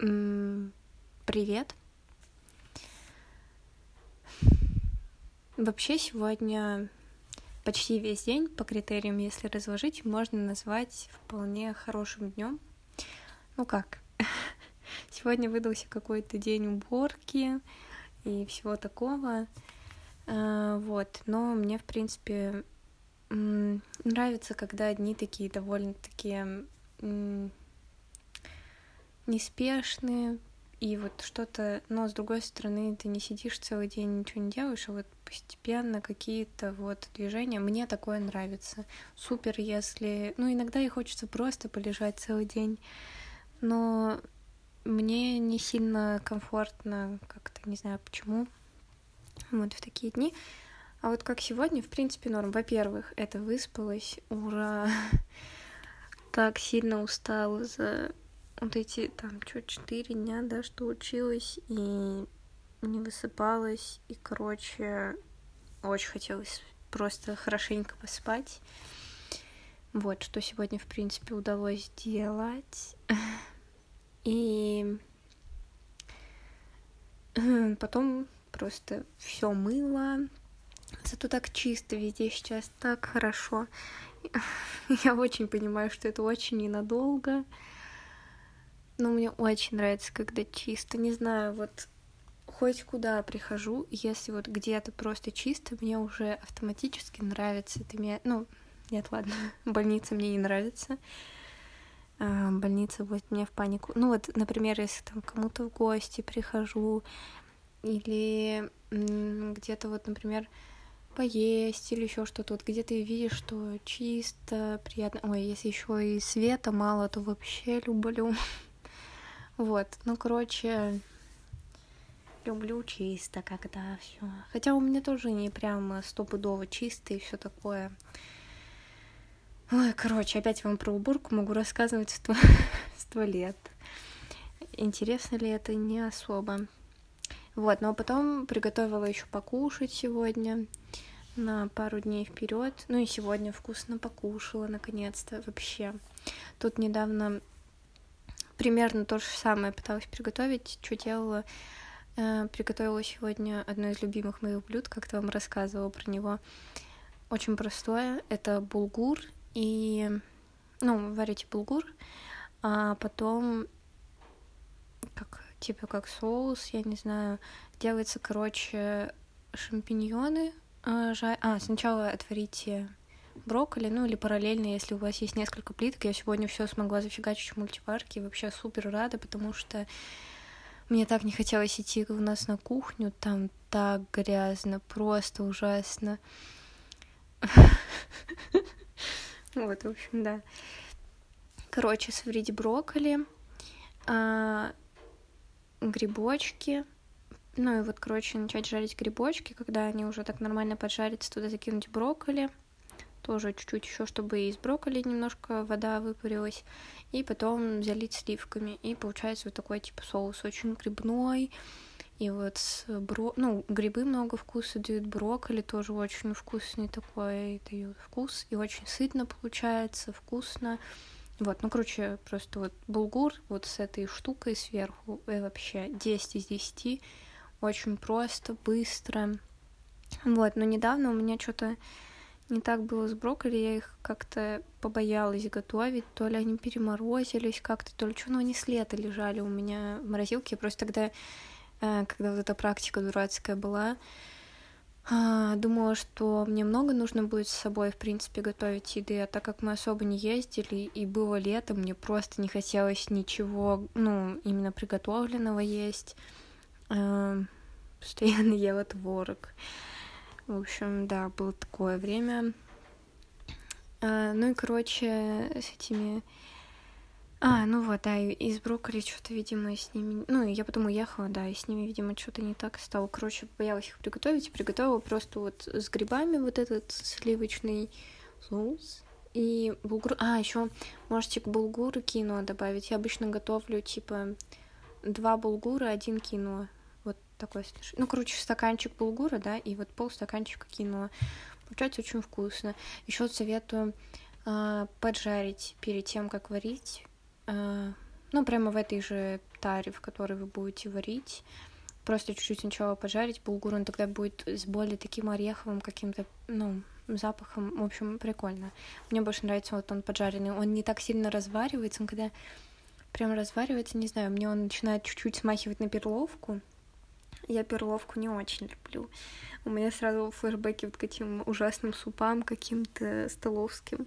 Привет. Вообще сегодня почти весь день по критериям, если разложить, можно назвать вполне хорошим днем. Ну как? Сегодня выдался какой-то день уборки и всего такого. А, вот, но мне, в принципе, нравится, когда дни такие довольно-таки неспешные, и вот что-то, но с другой стороны, ты не сидишь целый день, ничего не делаешь, а вот постепенно какие-то вот движения. Мне такое нравится. Супер, если... Ну, иногда и хочется просто полежать целый день, но мне не сильно комфортно, как-то не знаю почему, вот в такие дни. А вот как сегодня, в принципе, норм. Во-первых, это выспалась, ура! Так сильно устала за вот эти там что четыре дня, да, что училась и не высыпалась, и, короче, очень хотелось просто хорошенько поспать. Вот, что сегодня, в принципе, удалось сделать. И потом просто все мыло. Зато так чисто везде сейчас, так хорошо. Я очень понимаю, что это очень ненадолго. Но мне очень нравится, когда чисто. Не знаю, вот хоть куда прихожу, если вот где-то просто чисто, мне уже автоматически нравится. Это мне, ну, нет, ладно, больница мне не нравится. А, больница будет мне в панику. Ну вот, например, если там кому-то в гости прихожу, или где-то вот, например, поесть или еще что-то, вот где ты видишь, что чисто, приятно. Ой, если еще и света мало, то вообще люблю. Вот, ну, короче, люблю чисто, когда все. Хотя у меня тоже не прям стопудово чисто и все такое. Ой, короче, опять вам про уборку могу рассказывать сто, сто лет. Интересно ли это? Не особо. Вот, но потом приготовила еще покушать сегодня на пару дней вперед. Ну и сегодня вкусно покушала, наконец-то, вообще. Тут недавно примерно то же самое пыталась приготовить, что делала. Э, приготовила сегодня одно из любимых моих блюд, как-то вам рассказывала про него. Очень простое. Это булгур и... Ну, варите булгур, а потом как типа как соус, я не знаю, делается, короче, шампиньоны. А, жа... а сначала отварите брокколи, ну или параллельно, если у вас есть несколько плиток. Я сегодня все смогла зафигачить в мультиварке, вообще супер рада, потому что мне так не хотелось идти у нас на кухню, там так грязно, просто ужасно. Вот, в общем, да. Короче, сварить брокколи, а, грибочки, ну и вот, короче, начать жарить грибочки, когда они уже так нормально поджарятся, туда закинуть брокколи, тоже чуть-чуть еще, чтобы из брокколи немножко вода выпарилась, и потом залить сливками, и получается вот такой типа соус очень грибной, и вот с бро... ну, грибы много вкуса дают, брокколи тоже очень вкусный такой дают вкус, и очень сытно получается, вкусно. Вот, ну, короче, просто вот булгур вот с этой штукой сверху, и вообще 10 из 10, очень просто, быстро. Вот, но недавно у меня что-то не так было с брокколи, я их как-то побоялась готовить, то ли они переморозились как-то, то ли что, но они с лета лежали у меня в морозилке, я просто тогда, э, когда вот эта практика дурацкая была, а, думала, что мне много нужно будет с собой, в принципе, готовить еды, а так как мы особо не ездили, и было лето, мне просто не хотелось ничего, ну, именно приготовленного есть. А, постоянно ела творог. В общем, да, было такое время. А, ну и, короче, с этими... А, ну вот, да, из брокколи что-то, видимо, с ними... Ну, я потом уехала, да, и с ними, видимо, что-то не так стало. Короче, боялась их приготовить, и приготовила просто вот с грибами вот этот сливочный соус. И булгур... А, еще можете к булгуру кино добавить. Я обычно готовлю, типа, два булгура, один кино такой, ну, короче, стаканчик булгура, да, и вот полстаканчика киноа. Получается очень вкусно. Еще советую э, поджарить перед тем, как варить, э, ну, прямо в этой же таре, в которой вы будете варить. Просто чуть-чуть сначала пожарить булгур, он тогда будет с более таким ореховым каким-то, ну, запахом. В общем, прикольно. Мне больше нравится вот он поджаренный. Он не так сильно разваривается, он когда прям разваривается, не знаю, мне он начинает чуть-чуть смахивать на перловку. Я перловку не очень люблю. У меня сразу флешбеки вот к этим ужасным супам каким-то столовским.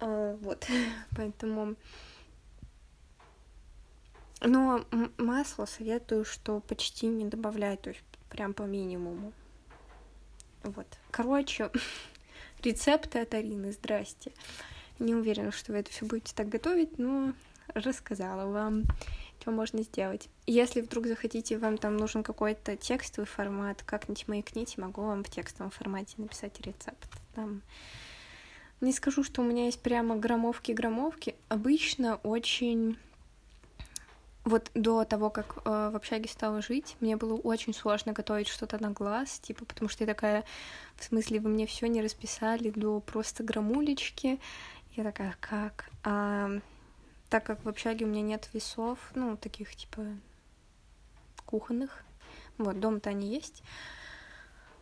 А, вот, поэтому... Но масло советую, что почти не добавлять, то есть прям по минимуму. Вот. Короче, рецепты от Арины, здрасте. Не уверена, что вы это все будете так готовить, но рассказала вам, что можно сделать. Если вдруг захотите, вам там нужен какой-то текстовый формат, как-нибудь маякните, могу вам в текстовом формате написать рецепт. Там не скажу, что у меня есть прямо громовки-громовки. Обычно очень... Вот до того, как э, в общаге стала жить, мне было очень сложно готовить что-то на глаз, типа, потому что я такая, в смысле, вы мне все не расписали до просто грамулечки. Я такая, как? А, так как в общаге у меня нет весов, ну, таких, типа, кухонных, вот, дом-то они есть,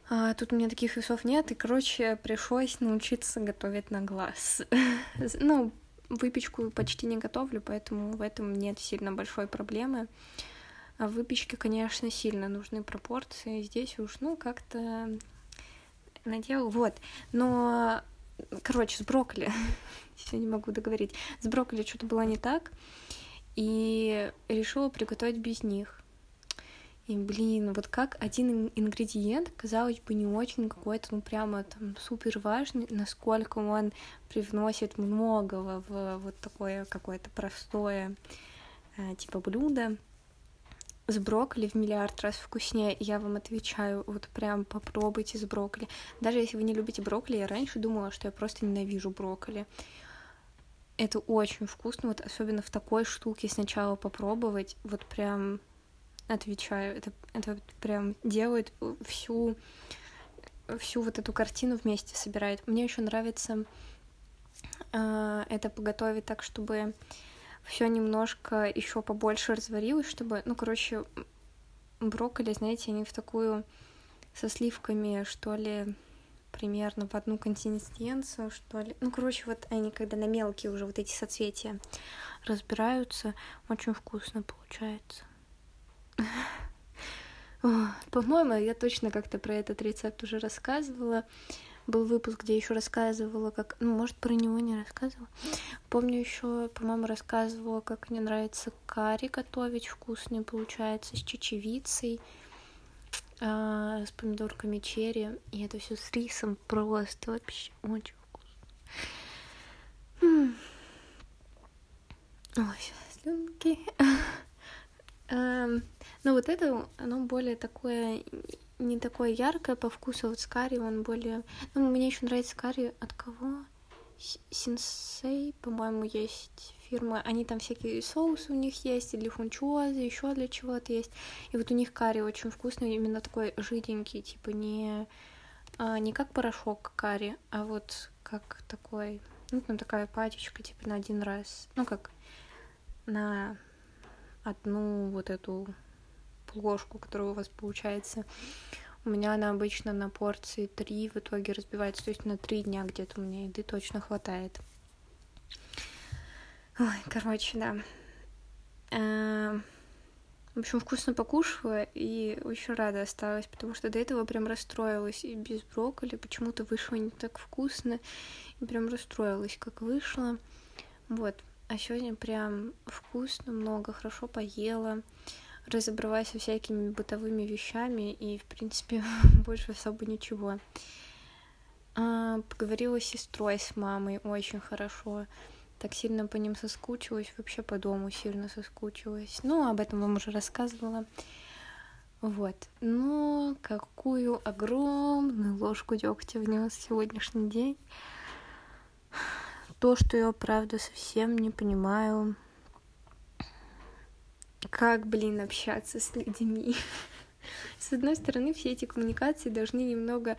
а тут у меня таких весов нет, и, короче, пришлось научиться готовить на глаз. ну, выпечку почти не готовлю, поэтому в этом нет сильно большой проблемы. А в выпечке, конечно, сильно нужны пропорции. Здесь уж, ну, как-то надел. Вот. Но, короче, с брокколи. Все не могу договорить. С брокколи что-то было не так. И решила приготовить без них. И, блин, вот как один ингредиент, казалось бы, не очень какой-то, ну, прямо там супер важный, насколько он привносит многого в вот такое какое-то простое, э, типа, блюдо с брокколи в миллиард раз вкуснее. Я вам отвечаю, вот прям попробуйте с брокколи. Даже если вы не любите брокколи, я раньше думала, что я просто ненавижу брокколи. Это очень вкусно, вот особенно в такой штуке сначала попробовать, вот прям отвечаю. Это, это прям делает всю, всю вот эту картину вместе собирает. Мне еще нравится э, это поготовить так, чтобы все немножко еще побольше разварилось, чтобы, ну, короче, брокколи, знаете, они в такую со сливками, что ли, примерно в одну консистенцию, что ли. Ну, короче, вот они когда на мелкие уже вот эти соцветия разбираются, очень вкусно получается. По-моему, я точно как-то про этот рецепт уже рассказывала. Был выпуск, где еще рассказывала, как... Ну, может, про него не рассказывала. Помню еще, по-моему, рассказывала, как мне нравится карри готовить. Вкусный получается, с чечевицей, а, с помидорками черри. И это все с рисом просто вообще очень вкусно. Ой, слюнки. Эм, но вот это, оно более такое, не такое яркое по вкусу. Вот с карри он более... Ну, мне еще нравится карри от кого? Синсей, по-моему, есть фирма. Они там всякие соусы у них есть, или фунчозы, еще для чего-то есть. И вот у них карри очень вкусный, именно такой жиденький, типа не, а, не как порошок карри, а вот как такой, ну, там такая пачечка, типа на один раз. Ну, как на одну вот эту ложку, которая у вас получается. У меня она обычно на порции 3 в итоге разбивается, то есть на 3 дня где-то у меня еды точно хватает. Ой, короче, да. Эм, в общем, вкусно покушала и очень рада осталась, потому что до этого прям расстроилась и без брокколи. Почему-то вышло не так вкусно. И прям расстроилась, как вышло. Вот. А сегодня прям вкусно, много, хорошо поела, разобралась со всякими бытовыми вещами и, в принципе, больше особо ничего. А, поговорила с сестрой, с мамой очень хорошо. Так сильно по ним соскучилась, вообще по дому сильно соскучилась. Ну, об этом вам уже рассказывала. Вот. Но какую огромную ложку дегтя внес сегодняшний день то, что я, правда, совсем не понимаю, как, блин, общаться с людьми. С одной стороны, все эти коммуникации должны немного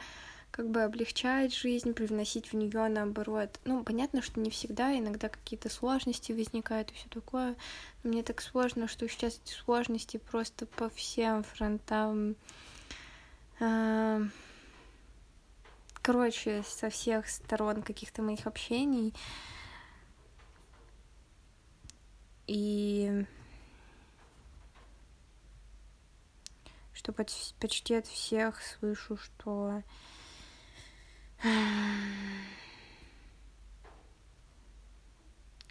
как бы облегчать жизнь, привносить в нее наоборот. Ну, понятно, что не всегда, иногда какие-то сложности возникают и все такое. Но мне так сложно, что сейчас эти сложности просто по всем фронтам. А, короче, со всех сторон каких-то моих общений. И что почти от всех слышу, что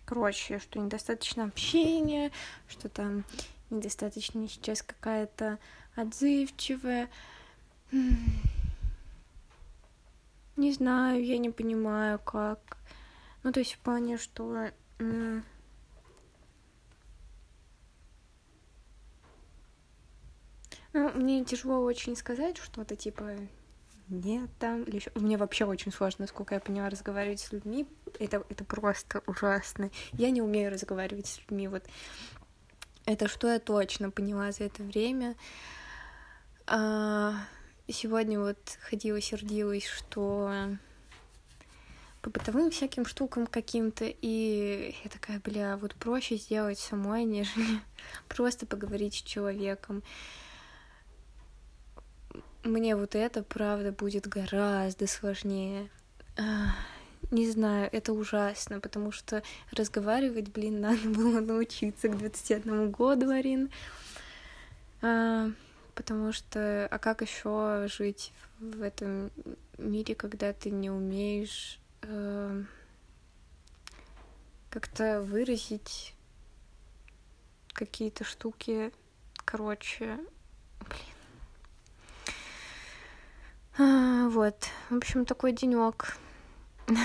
короче, что недостаточно общения, что там недостаточно сейчас какая-то отзывчивая. Не знаю, я не понимаю, как. Ну, то есть в плане, что... Ну, мне тяжело очень сказать что-то типа нет там, или еще... Мне вообще очень сложно, насколько я поняла, разговаривать с людьми. Это, это просто ужасно. Я не умею разговаривать с людьми. Вот это что я точно поняла за это время. А, сегодня вот ходила, сердилась, что по бытовым всяким штукам каким-то, и я такая, бля, вот проще сделать самой, нежели просто поговорить с человеком мне вот это, правда, будет гораздо сложнее. Не знаю, это ужасно, потому что разговаривать, блин, надо было научиться к 21 году, Арин. А, потому что, а как еще жить в этом мире, когда ты не умеешь э, как-то выразить какие-то штуки, короче, А, вот, в общем, такой денек.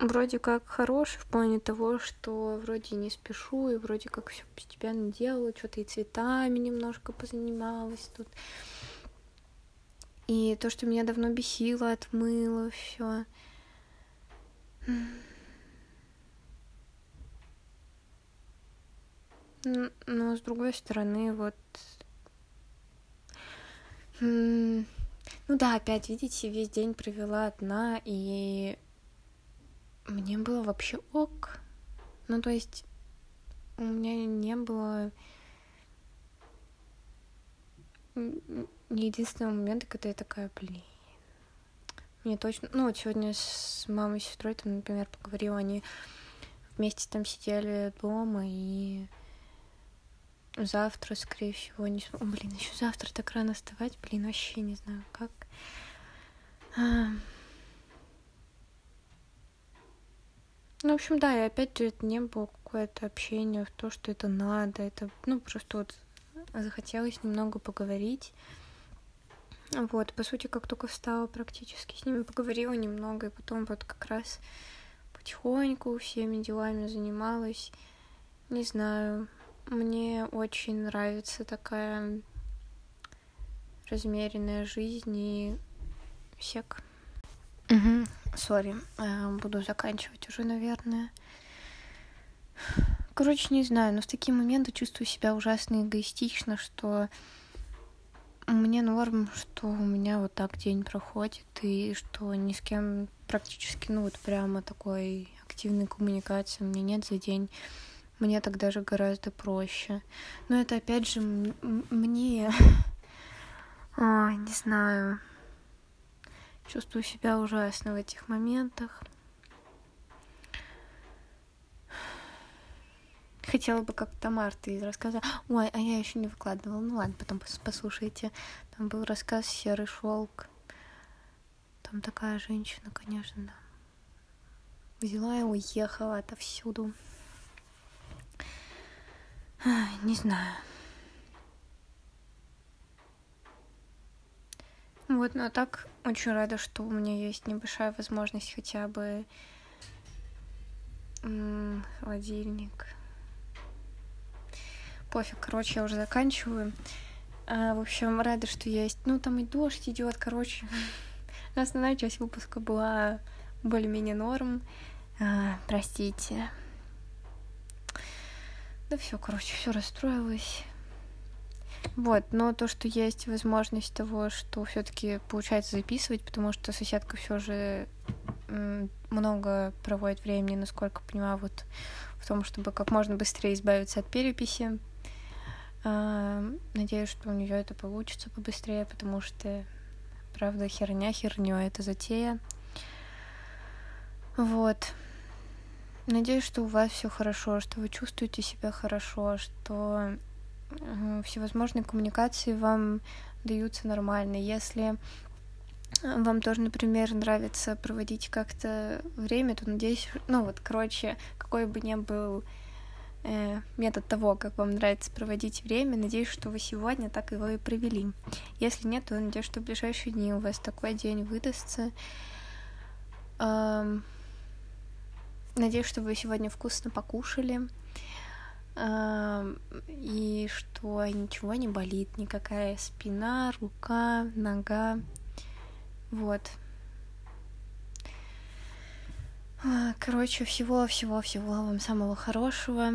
Вроде как хороший в плане того, что вроде не спешу, и вроде как все постепенно делаю, что-то и цветами немножко позанималась тут. И то, что меня давно бесило, отмыло все. Но с другой стороны, вот ну да, опять, видите, весь день провела одна, и мне было вообще ок. Ну, то есть, у меня не было единственного момента, когда я такая, блин, мне точно... Ну, вот сегодня с мамой и сестрой, там, например, поговорила, они вместе там сидели дома, и завтра, скорее всего, не О, блин, еще завтра так рано вставать, блин, вообще не знаю, как. А... Ну, в общем, да, и опять же, это не было какое-то общение в то, что это надо, это, ну, просто вот захотелось немного поговорить. Вот, по сути, как только встала, практически с ними поговорила немного, и потом вот как раз потихоньку всеми делами занималась. Не знаю, мне очень нравится такая размеренная жизнь и сек. Угу, сори, э, буду заканчивать уже, наверное. Короче, не знаю, но в такие моменты чувствую себя ужасно эгоистично, что мне норм, что у меня вот так день проходит, и что ни с кем практически, ну вот прямо такой активной коммуникации у меня нет за день. Мне так даже гораздо проще. Но это опять же мне... Ой, не знаю. Чувствую себя ужасно в этих моментах. Хотела бы, как Тамар, ты рассказала. Ой, а я еще не выкладывала. Ну ладно, потом послушайте. Там был рассказ «Серый шелк». Там такая женщина, конечно, взяла и уехала отовсюду. Не знаю. Вот, но так очень рада, что у меня есть небольшая возможность хотя бы м- холодильник. Пофиг, короче, я уже заканчиваю. А, в общем, рада, что есть. Ну, там и дождь идет, короче. Основная часть выпуска была более-менее норм. А, простите. Да все, короче, все расстроилась. Вот, но то, что есть возможность того, что все-таки получается записывать, потому что соседка все же много проводит времени, насколько понимаю, вот в том, чтобы как можно быстрее избавиться от переписи. А, надеюсь, что у нее это получится побыстрее, потому что, правда, херня херню это затея. Вот. Надеюсь, что у вас все хорошо, что вы чувствуете себя хорошо, что всевозможные коммуникации вам даются нормально. Если вам тоже, например, нравится проводить как-то время, то надеюсь, ну вот, короче, какой бы ни был э, метод того, как вам нравится проводить время, надеюсь, что вы сегодня так его и провели. Если нет, то надеюсь, что в ближайшие дни у вас такой день выдастся. Эм, надеюсь, что вы сегодня вкусно покушали и что ничего не болит, никакая спина, рука, нога. Вот. А, короче, всего-всего-всего вам самого хорошего.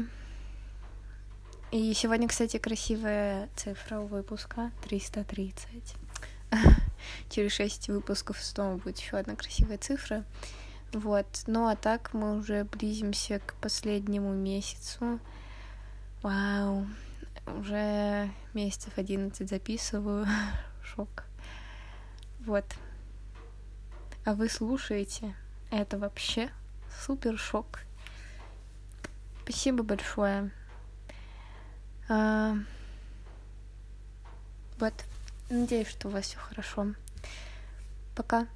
И сегодня, кстати, красивая цифра у выпуска 330. Через 6 выпусков снова будет еще одна красивая цифра. Вот. Ну а так мы уже близимся к последнему месяцу. Вау, уже месяцев 11 записываю. Шок. Вот. А вы слушаете. Это вообще супер шок. Спасибо большое. А... Вот. Надеюсь, что у вас все хорошо. Пока.